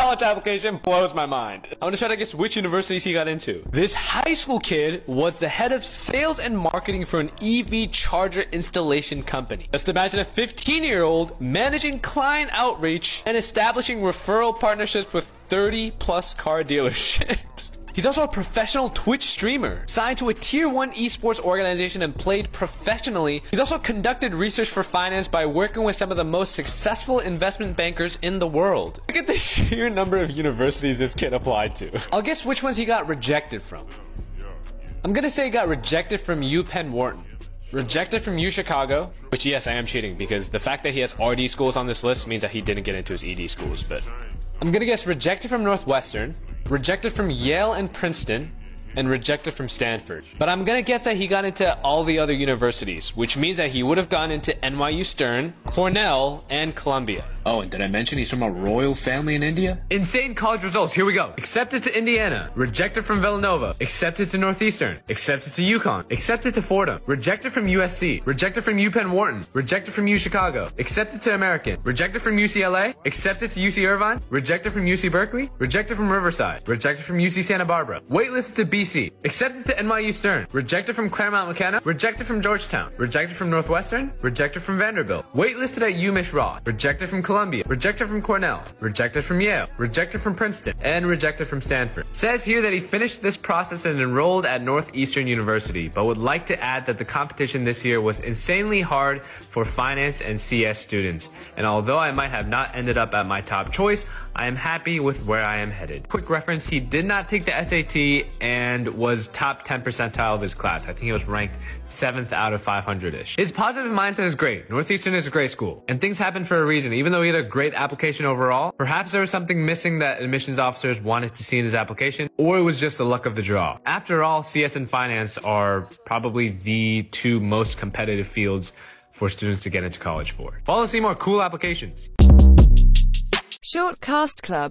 college application blows my mind. I'm gonna try to guess which universities he got into. This high school kid was the head of sales and marketing for an EV charger installation company. Just imagine a 15 year old managing client outreach and establishing referral partnerships with 30 plus car dealerships. He's also a professional Twitch streamer, signed to a tier 1 esports organization and played professionally. He's also conducted research for finance by working with some of the most successful investment bankers in the world. Look at the sheer number of universities this kid applied to. I'll guess which ones he got rejected from. I'm gonna say he got rejected from UPenn Wharton. Rejected from U Chicago, which yes, I am cheating because the fact that he has RD schools on this list means that he didn't get into his ED schools, but I'm gonna guess rejected from Northwestern, rejected from Yale and Princeton, and rejected from Stanford. But I'm gonna guess that he got into all the other universities, which means that he would have gone into NYU Stern, Cornell, and Columbia. Oh, and did I mention he's from a royal family in India? Insane college results. Here we go. Accepted to Indiana. Rejected from Villanova. Accepted to Northeastern. Accepted to UConn. Accepted to Fordham. Rejected from USC. Rejected from UPenn Wharton. Rejected from U Chicago. Accepted to American. Rejected from UCLA. Accepted to UC Irvine. Rejected from UC Berkeley. Rejected from Riverside. Rejected from UC Santa Barbara. Waitlisted to BC. Accepted to NYU Stern. Rejected from Claremont McKenna. Rejected from Georgetown. Rejected from Northwestern. Rejected from Vanderbilt. Waitlisted at UMich Ross. Rejected from Columbia, rejected from Cornell, rejected from Yale, rejected from Princeton, and rejected from Stanford. Says here that he finished this process and enrolled at Northeastern University, but would like to add that the competition this year was insanely hard for finance and CS students. And although I might have not ended up at my top choice, I am happy with where I am headed. Quick reference, he did not take the SAT and was top 10 percentile of his class. I think he was ranked 7th out of 500-ish. His positive mindset is great. Northeastern is a great school. And things happen for a reason. Even though he had a great application overall, perhaps there was something missing that admissions officers wanted to see in his application, or it was just the luck of the draw. After all, CS and finance are probably the two most competitive fields for students to get into college for. Follow to see more cool applications. Short Cast Club